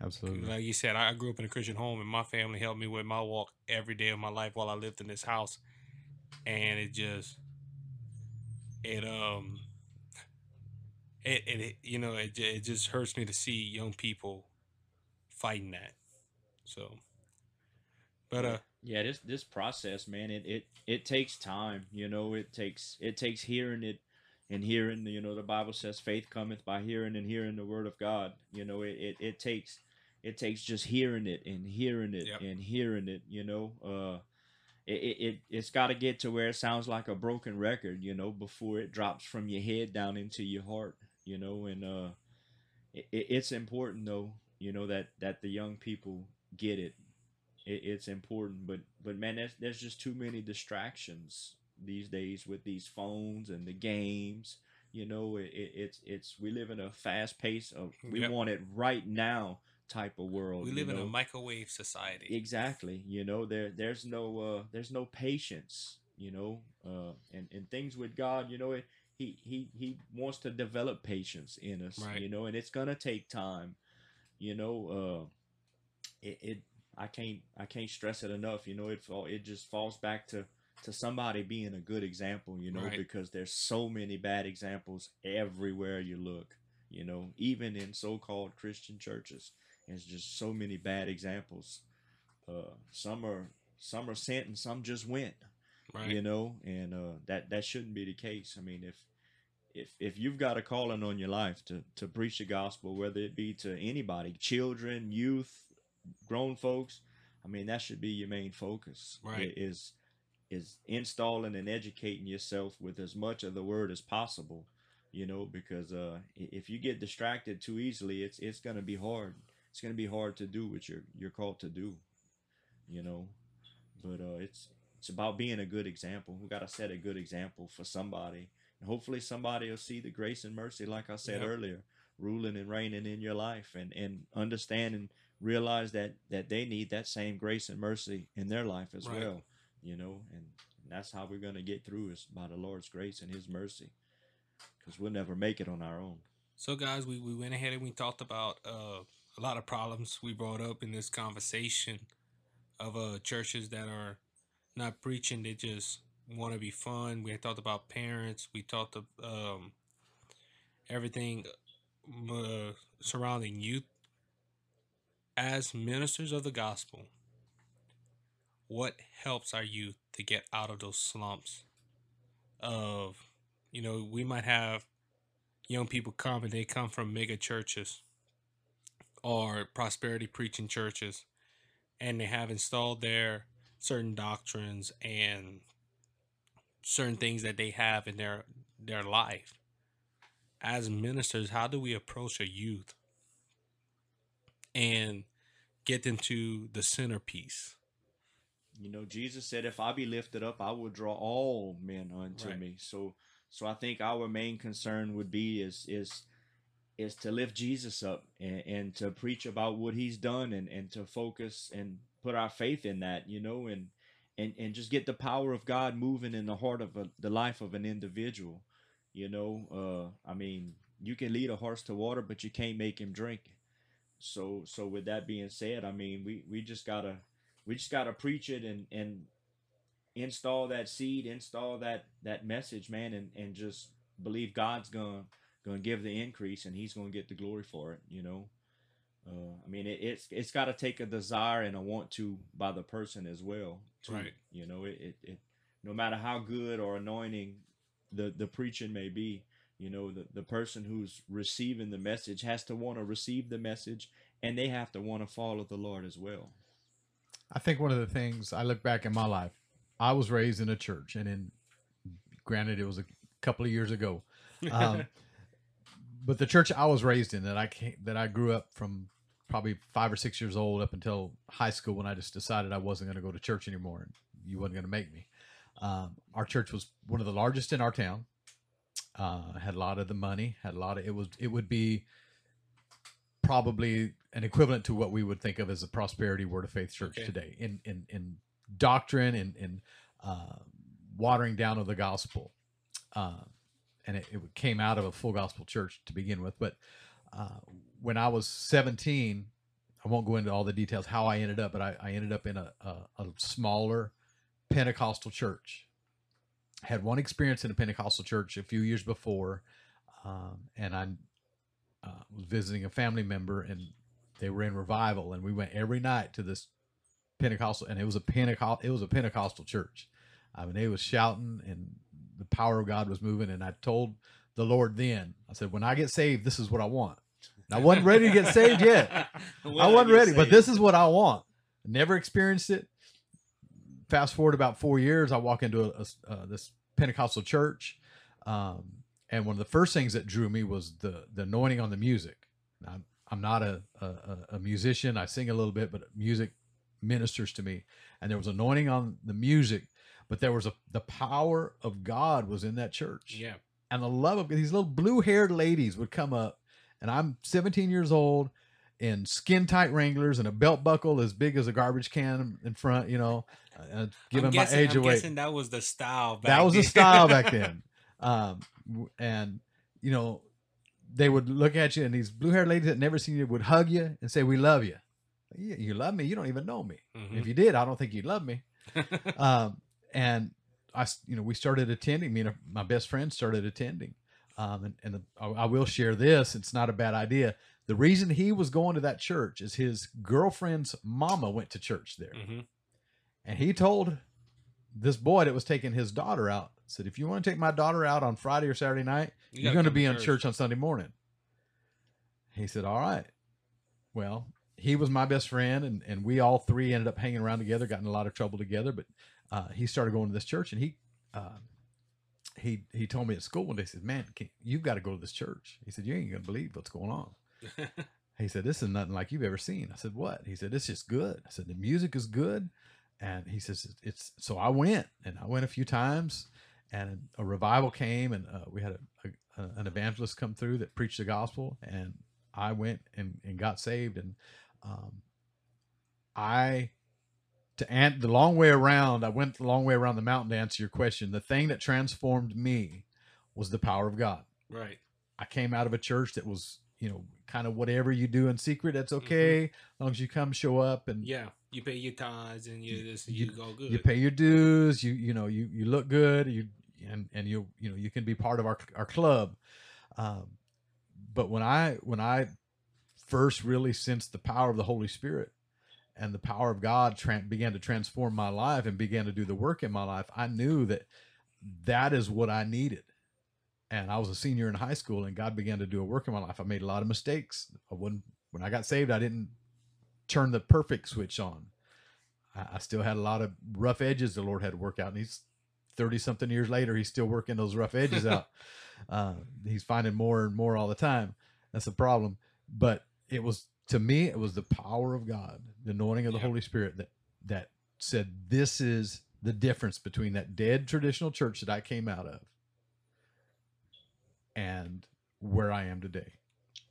Speaker 2: Absolutely. Like you said, I grew up in a Christian home, and my family helped me with my walk every day of my life while I lived in this house, and it just, it um, it it, you know it it just hurts me to see young people fighting that, so.
Speaker 4: But uh. Yeah, this this process, man, it it it takes time. You know, it takes it takes hearing it and hearing you know the bible says faith cometh by hearing and hearing the word of god you know it it, it takes it takes just hearing it and hearing it yep. and hearing it you know uh it, it it's got to get to where it sounds like a broken record you know before it drops from your head down into your heart you know and uh it, it's important though you know that that the young people get it, it it's important but but man there's, there's just too many distractions these days with these phones and the games. You know, it, it, it's it's we live in a fast pace of we yep. want it right now type of world.
Speaker 2: We live
Speaker 4: in know?
Speaker 2: a microwave society.
Speaker 4: Exactly. You know, there there's no uh, there's no patience. You know, uh, and and things with God. You know, it, he he he wants to develop patience in us. Right. You know, and it's gonna take time. You know, uh, it, it I can't I can't stress it enough. You know, it it just falls back to to somebody being a good example, you know, right. because there's so many bad examples everywhere you look, you know, even in so-called Christian churches. There's just so many bad examples. Uh, some are some are sent and some just went. Right. You know, and uh, that that shouldn't be the case. I mean, if if if you've got a calling on your life to to preach the gospel, whether it be to anybody, children, youth, grown folks, I mean, that should be your main focus. Right. It is is installing and educating yourself with as much of the word as possible you know because uh, if you get distracted too easily it's it's going to be hard it's going to be hard to do what you're you're called to do you know but uh, it's it's about being a good example we got to set a good example for somebody and hopefully somebody will see the grace and mercy like i said yep. earlier ruling and reigning in your life and and understand and realize that that they need that same grace and mercy in their life as right. well you know, and, and that's how we're going to get through is by the Lord's grace and His mercy, because we'll never make it on our own.
Speaker 2: So, guys, we, we went ahead and we talked about uh, a lot of problems we brought up in this conversation of uh, churches that are not preaching, they just want to be fun. We talked about parents, we talked of um, everything uh, surrounding youth as ministers of the gospel what helps our youth to get out of those slumps of you know we might have young people come and they come from mega churches or prosperity preaching churches and they have installed their certain doctrines and certain things that they have in their their life as ministers how do we approach a youth and get them to the centerpiece
Speaker 4: you know jesus said if i be lifted up i will draw all men unto right. me so so i think our main concern would be is is is to lift jesus up and, and to preach about what he's done and and to focus and put our faith in that you know and and and just get the power of god moving in the heart of a, the life of an individual you know uh i mean you can lead a horse to water but you can't make him drink so so with that being said i mean we we just gotta we just got to preach it and and install that seed, install that that message, man, and and just believe God's going going to give the increase and he's going to get the glory for it, you know. Uh, I mean, it, it's it's got to take a desire and a want to by the person as well, right? You know, it, it, it no matter how good or anointing the the preaching may be, you know, the the person who's receiving the message has to want to receive the message, and they have to want to follow the Lord as well.
Speaker 3: I think one of the things I look back in my life, I was raised in a church, and in granted, it was a couple of years ago, um, *laughs* but the church I was raised in that I came, that I grew up from probably five or six years old up until high school when I just decided I wasn't going to go to church anymore, and you wasn't going to make me. Um, our church was one of the largest in our town. Uh, had a lot of the money. Had a lot of it was it would be probably an equivalent to what we would think of as a prosperity word of faith church okay. today in in in doctrine and in, in uh, watering down of the gospel. Uh, and it, it, came out of a full gospel church to begin with. But uh, when I was 17, I won't go into all the details how I ended up, but I, I ended up in a, a, a, smaller Pentecostal church. Had one experience in a Pentecostal church a few years before, um, and I uh, was visiting a family member, and they were in revival, and we went every night to this Pentecostal, and it was a Pentecostal. It was a Pentecostal church. I mean, they was shouting, and the power of God was moving. And I told the Lord then, I said, when I get saved, this is what I want. And I wasn't ready to get saved yet. *laughs* I wasn't ready, saved. but this is what I want. Never experienced it. Fast forward about four years, I walk into a, a, uh, this Pentecostal church. Um, and one of the first things that drew me was the the anointing on the music. I, I'm not a, a, a musician. I sing a little bit, but music ministers to me. And there was anointing on the music, but there was a the power of God was in that church. Yeah. And the love of these little blue-haired ladies would come up, and I'm 17 years old in skin tight Wranglers and a belt buckle as big as a garbage can in front, you know,
Speaker 2: uh, uh giving my age I'm away. that
Speaker 3: was the style. that was then. the style back *laughs* then. Um, and you know, they would look at you and these blue haired ladies that never seen you would hug you and say, We love you. You, love me. You don't even know me. Mm-hmm. If you did, I don't think you'd love me. *laughs* um, and I, you know, we started attending, me and my best friend started attending. Um, and, and the, I, I will share this. It's not a bad idea. The reason he was going to that church is his girlfriend's mama went to church there. Mm-hmm. And he told this boy that was taking his daughter out, said, if you want to take my daughter out on Friday or Saturday night, you are going to be in church. church on Sunday morning. He said, all right. Well, he was my best friend, and, and we all three ended up hanging around together, got in a lot of trouble together. But uh, he started going to this church, and he uh, he he told me at school one day, he said, "Man, can, you've got to go to this church." He said, "You ain't gonna believe what's going on." *laughs* he said, "This is nothing like you've ever seen." I said, "What?" He said, "It's just good." I said, "The music is good," and he says, "It's." So I went, and I went a few times, and a revival came, and uh, we had a, a, an evangelist come through that preached the gospel, and I went and, and got saved, and um, I to and the long way around. I went the long way around the mountain to answer your question. The thing that transformed me was the power of God. Right. I came out of a church that was you know, kind of whatever you do in secret, that's mm-hmm. okay. Mm-hmm. As long as you come show up and
Speaker 2: yeah, you pay your tithes and you, you this, you, you, go good.
Speaker 3: You pay your dues. You you know you you look good. You and and you you know you can be part of our our club. Um, but when I when I first really sensed the power of the Holy Spirit and the power of God tra- began to transform my life and began to do the work in my life, I knew that that is what I needed. And I was a senior in high school, and God began to do a work in my life. I made a lot of mistakes. I wouldn't when I got saved. I didn't turn the perfect switch on. I, I still had a lot of rough edges the Lord had to work out, and He's 30 something years later, he's still working those rough edges out. *laughs* Uh, he's finding more and more all the time. That's the problem. But it was, to me, it was the power of God, the anointing of the yep. Holy Spirit that, that said, this is the difference between that dead traditional church that I came out of and where I am today.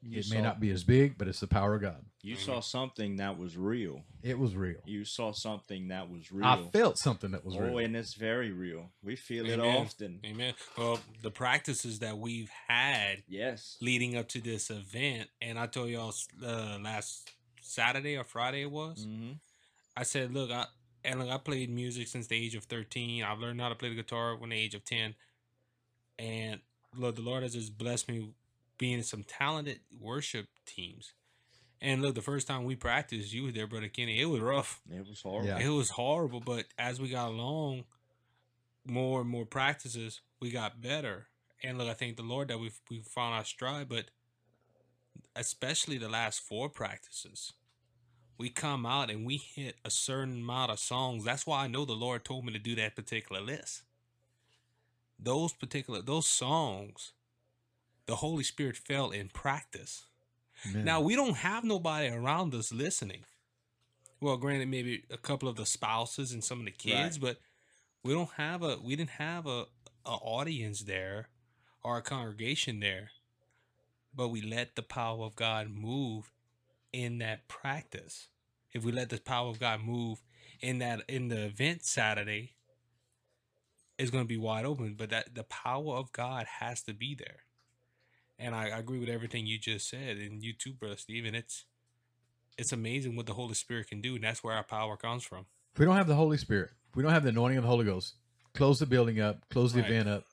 Speaker 3: You it saw, may not be as big, but it's the power of God.
Speaker 4: You saw something that was real.
Speaker 3: It was real.
Speaker 4: You saw something that was
Speaker 3: real. I felt something that was
Speaker 4: oh, real. and it's very real. We feel Amen. it often.
Speaker 2: Amen. Well, the practices that we've had, yes, leading up to this event, and I told y'all uh, last Saturday or Friday it was. Mm-hmm. I said, look, I and look, I played music since the age of thirteen. I've learned how to play the guitar when the age of ten, and look, the Lord has just blessed me being some talented worship teams. And look, the first time we practiced, you were there, brother Kenny. It was rough. It was horrible. Yeah. It was horrible. But as we got along, more and more practices, we got better. And look, I thank the Lord that we we found our stride. But especially the last four practices, we come out and we hit a certain amount of songs. That's why I know the Lord told me to do that particular list. Those particular those songs the Holy Spirit fell in practice. Man. Now we don't have nobody around us listening. Well, granted, maybe a couple of the spouses and some of the kids, right. but we don't have a we didn't have a, a audience there or a congregation there. But we let the power of God move in that practice. If we let the power of God move in that in the event Saturday, it's gonna be wide open. But that the power of God has to be there. And I, I agree with everything you just said, and you too, brother Steven. It's it's amazing what the Holy Spirit can do, and that's where our power comes from.
Speaker 3: If we don't have the Holy Spirit, we don't have the anointing of the Holy Ghost, close the building up, close the right. event up,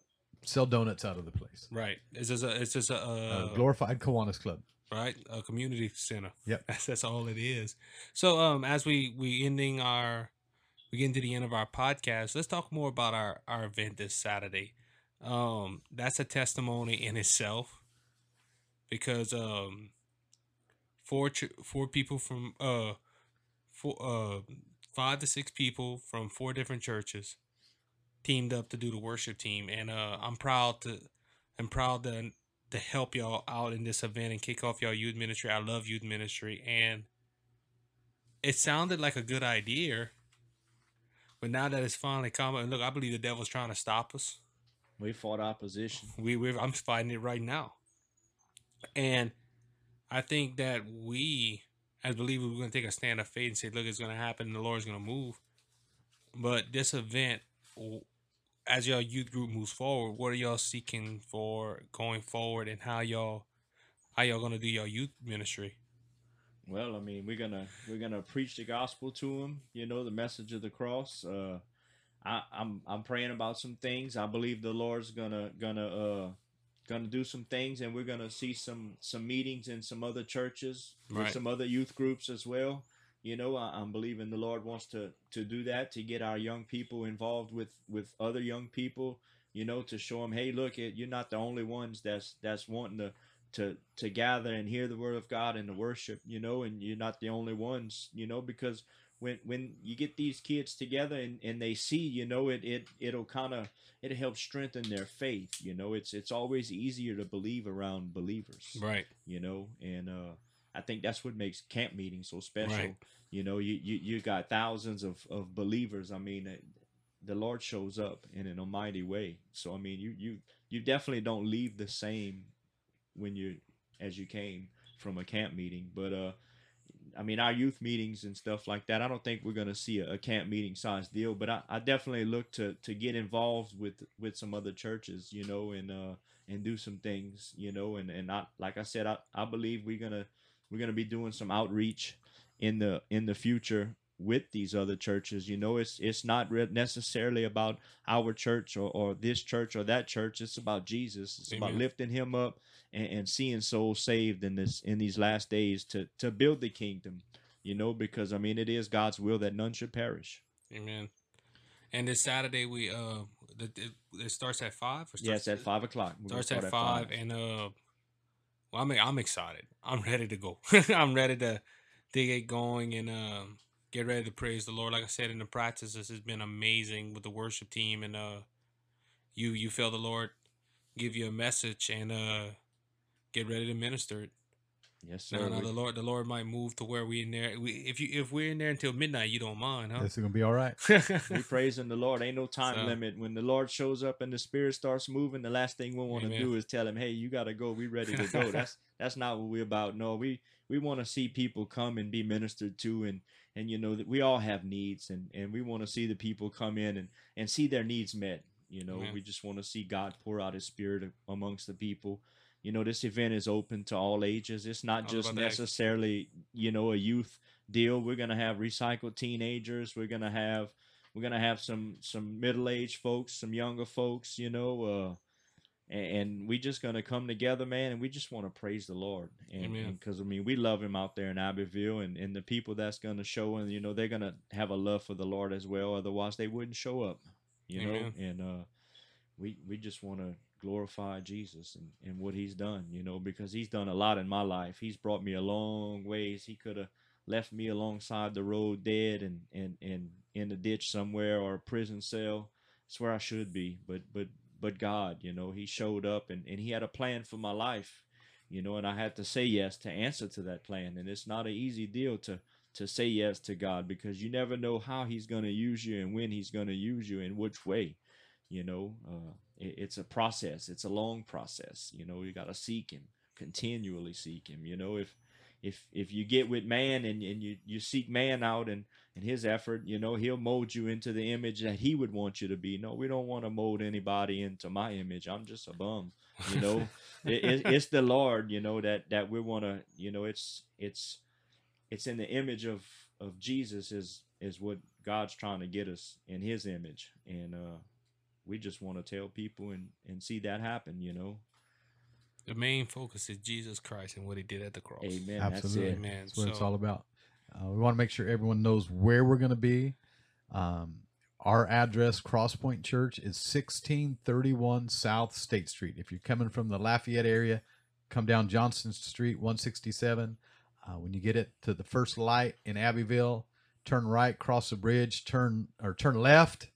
Speaker 3: sell donuts out of the place.
Speaker 2: Right. It's just a, it's just a, uh,
Speaker 3: a, glorified Kiwanis Club.
Speaker 2: Right. A community center. Yep. That's, *laughs* that's all it is. So, um, as we, we ending our, we getting to the end of our podcast, let's talk more about our, our event this Saturday. Um, that's a testimony in itself because um four four people from uh four uh five to six people from four different churches teamed up to do the worship team and uh I'm proud to I'm proud to to help y'all out in this event and kick off y'all youth ministry. I love youth ministry and it sounded like a good idea, but now that it's finally come and look, I believe the devil's trying to stop us.
Speaker 4: We fought opposition.
Speaker 2: We we I'm fighting it right now. And I think that we, as believers, we're going to take a stand of faith and say, look, it's going to happen. The Lord's going to move. But this event, as y'all youth group moves forward, what are y'all seeking for going forward and how y'all how y'all going to do your youth ministry?
Speaker 4: Well, I mean, we're going to we're going to preach the gospel to them, you know, the message of the cross. Uh I, am I'm, I'm praying about some things. I believe the Lord's gonna gonna uh going to do some things, and we're going to see some some meetings in some other churches, right. some other youth groups as well. You know, I, am believing the Lord wants to to do that to get our young people involved with with other young people. You know, to show them, hey, look, you're not the only ones that's that's wanting to to to gather and hear the word of God and to worship, you know, and you're not the only ones, you know, because when when you get these kids together and, and they see you know it it it'll kind of it helps strengthen their faith you know it's it's always easier to believe around believers right you know and uh I think that's what makes camp meetings so special. Right. You know, you, you you got thousands of, of believers. I mean, uh, the Lord shows up in an almighty way. So I mean, you you you definitely don't leave the same when you as you came from a camp meeting. But uh, I mean, our youth meetings and stuff like that. I don't think we're going to see a, a, camp meeting size deal, but I, I, definitely look to to get involved with with some other churches, you know, and uh and do some things, you know, and and I like I said, I, I believe we're gonna we're gonna be doing some outreach in the in the future with these other churches. You know, it's it's not re- necessarily about our church or, or this church or that church. It's about Jesus. It's Amen. about lifting Him up and, and seeing souls saved in this in these last days to to build the kingdom, you know, because I mean it is God's will that none should perish.
Speaker 2: Amen. And this Saturday we uh the, it starts at five. Or starts,
Speaker 4: yes, at five o'clock.
Speaker 2: We starts start at, five, at five, and uh, well, I'm I'm excited. I'm ready to go. *laughs* I'm ready to to get going and um get ready to praise the Lord. Like I said in the practice, this has been amazing with the worship team and uh you you feel the Lord give you a message and uh get ready to minister it. Yes, sir. Now, now the Lord, the Lord might move to where we in there. We, if you, if we're in there until midnight, you don't mind, huh?
Speaker 3: This is gonna be all right. *laughs*
Speaker 4: we praising the Lord. Ain't no time so, limit. When the Lord shows up and the Spirit starts moving, the last thing we want to do is tell him, "Hey, you gotta go. We ready to go." *laughs* that's that's not what we're about. No, we we want to see people come and be ministered to, and and you know that we all have needs, and and we want to see the people come in and and see their needs met. You know, Amen. we just want to see God pour out His Spirit amongst the people you know this event is open to all ages it's not just necessarily you know a youth deal we're going to have recycled teenagers we're going to have we're going to have some some middle-aged folks some younger folks you know uh and we just gonna come together, man, and we just want to praise the Lord, and because I mean we love Him out there in Abbeville, and and the people that's gonna show, and you know they're gonna have a love for the Lord as well. Otherwise, they wouldn't show up, you Amen. know. And uh, we we just want to glorify Jesus and, and what he's done, you know, because he's done a lot in my life. He's brought me a long ways. He could have left me alongside the road dead and, and, and in a ditch somewhere or a prison cell. It's where I should be. But, but, but God, you know, he showed up and, and he had a plan for my life, you know, and I had to say yes to answer to that plan. And it's not an easy deal to, to say yes to God because you never know how he's going to use you and when he's going to use you and which way, you know, uh, it's a process it's a long process you know you got to seek him continually seek him you know if if if you get with man and, and you you seek man out and and his effort you know he'll mold you into the image that he would want you to be no we don't want to mold anybody into my image i'm just a bum you know *laughs* it, it, it's the lord you know that that we want to you know it's it's it's in the image of of jesus is is what god's trying to get us in his image and uh we just want to tell people and and see that happen you know
Speaker 2: the main focus is jesus christ and what he did at the cross amen absolutely
Speaker 3: that's, amen. that's what so, it's all about uh, we want to make sure everyone knows where we're going to be um, our address Cross Pointe church is 1631 south state street if you're coming from the lafayette area come down Johnston street 167 uh, when you get it to the first light in abbeville turn right cross the bridge turn or turn left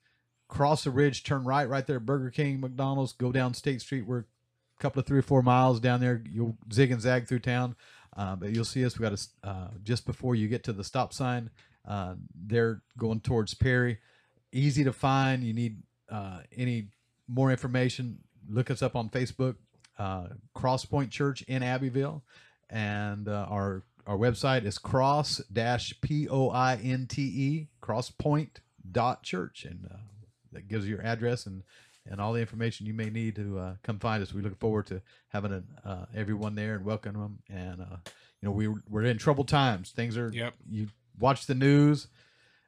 Speaker 3: cross the ridge, turn right, right there Burger King, McDonald's, go down State Street. We're a couple of three or four miles down there. You'll zig and zag through town, uh, but you'll see us. We got us uh, just before you get to the stop sign, uh, they're going towards Perry. Easy to find. You need uh, any more information, look us up on Facebook, uh, Cross Pointe Church in Abbeville. And uh, our our website is cross dash p o i n t e crosspointe dot church and uh, that gives your address and and all the information you may need to uh, come find us. We look forward to having a, uh, everyone there and welcome them. And uh, you know, we we're in troubled times. Things are. Yep. You watch the news.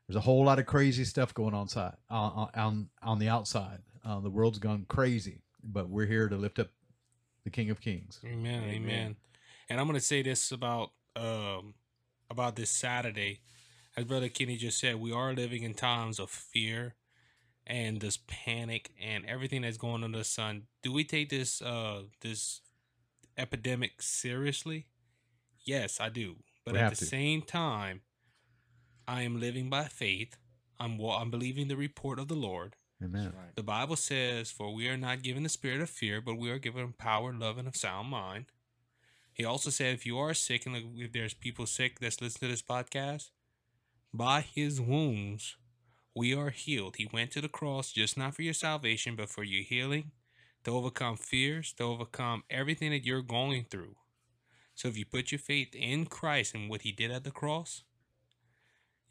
Speaker 3: There's a whole lot of crazy stuff going on side on uh, uh, on, on the outside. Uh, the world's gone crazy, but we're here to lift up the King of Kings.
Speaker 2: Amen. Amen. amen. And I'm going to say this about um, about this Saturday. As Brother Kenny just said, we are living in times of fear and this panic and everything that's going on in the sun, do we take this uh this epidemic seriously? Yes, I do. But we at the to. same time, I am living by faith. I'm well, I'm believing the report of the Lord. Amen. Right. The Bible says, "For we are not given the spirit of fear, but we are given power, love, and a sound mind." He also said, "If you are sick, and if there's people sick that's listening to this podcast, by His wounds we are healed. He went to the cross just not for your salvation, but for your healing, to overcome fears, to overcome everything that you're going through. So if you put your faith in Christ and what he did at the cross,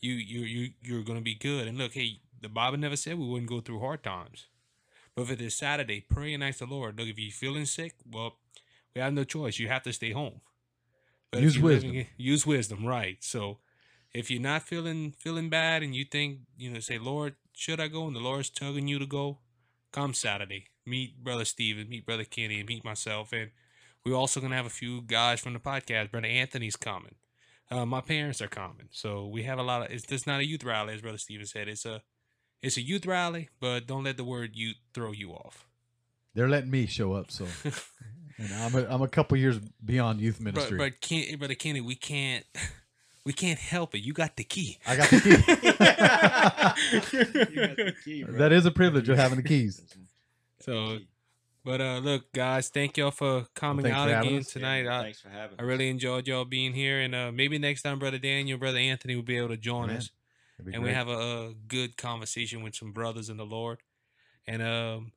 Speaker 2: you you you you're gonna be good. And look, hey, the Bible never said we wouldn't go through hard times. But if it is Saturday, pray and ask the Lord. Look, if you're feeling sick, well, we have no choice. You have to stay home. But use wisdom. Living, use wisdom, right? So if you're not feeling feeling bad and you think you know say lord should i go and the lord's tugging you to go come saturday meet brother steven meet brother kenny and meet myself and we're also going to have a few guys from the podcast brother anthony's coming uh, my parents are coming so we have a lot of it's just not a youth rally as brother steven said it's a it's a youth rally but don't let the word youth throw you off
Speaker 3: they're letting me show up so *laughs* and I'm a, I'm a couple years beyond youth ministry
Speaker 2: but, but, Ken, brother kenny we can't *laughs* We can't help it. You got the key. I
Speaker 3: got the key. *laughs* got the key that is a privilege of having the keys.
Speaker 2: so, but uh, look, guys, thank y'all for coming well, out for again tonight. Yeah, I, thanks for having. I really us. enjoyed y'all being here, and uh, maybe next time, brother Daniel, brother Anthony will be able to join Man, us, and great. we have a, a, good conversation with some brothers in the Lord, and um,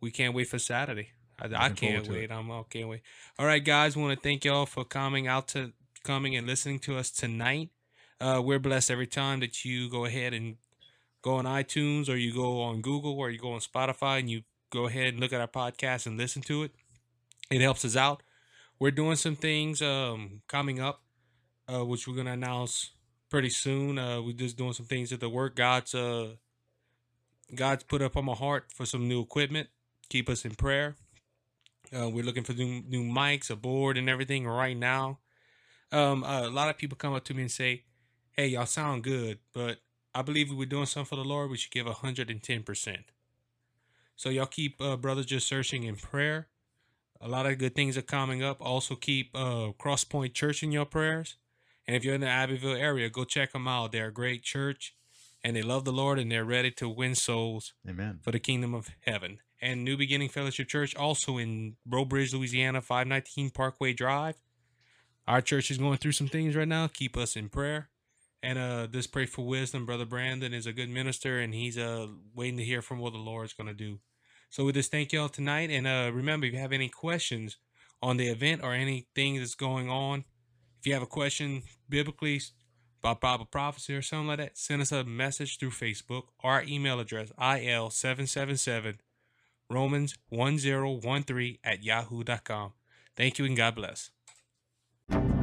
Speaker 2: we can't wait for Saturday. I, I can't wait. I am okay. can not wait. All right, guys, want to thank y'all for coming out to coming and listening to us tonight. Uh, we're blessed every time that you go ahead and go on iTunes or you go on Google or you go on Spotify and you go ahead and look at our podcast and listen to it. It helps us out. We're doing some things um, coming up, uh, which we're going to announce pretty soon. Uh, we're just doing some things at the work. God's uh, God's put up on my heart for some new equipment. Keep us in prayer. Uh, we're looking for new new mics, a board, and everything right now. Um, a lot of people come up to me and say, "Hey, y'all sound good, but I believe we are doing something for the Lord. We should give hundred and ten percent." So y'all keep uh, brothers just searching in prayer. A lot of good things are coming up. Also keep uh, Cross Pointe Church in your prayers. And if you're in the Abbeville area, go check them out. They're a great church, and they love the Lord, and they're ready to win souls. Amen. For the kingdom of heaven. And New Beginning Fellowship Church, also in Breaux Bridge, Louisiana, 519 Parkway Drive. Our church is going through some things right now. Keep us in prayer. And uh, this pray for wisdom. Brother Brandon is a good minister, and he's uh, waiting to hear from what the Lord's going to do. So we just thank y'all tonight. And uh, remember, if you have any questions on the event or anything that's going on, if you have a question biblically about Bible prophecy or something like that, send us a message through Facebook or our email address, il777 Romans1013 at yahoo.com. Thank you and God bless you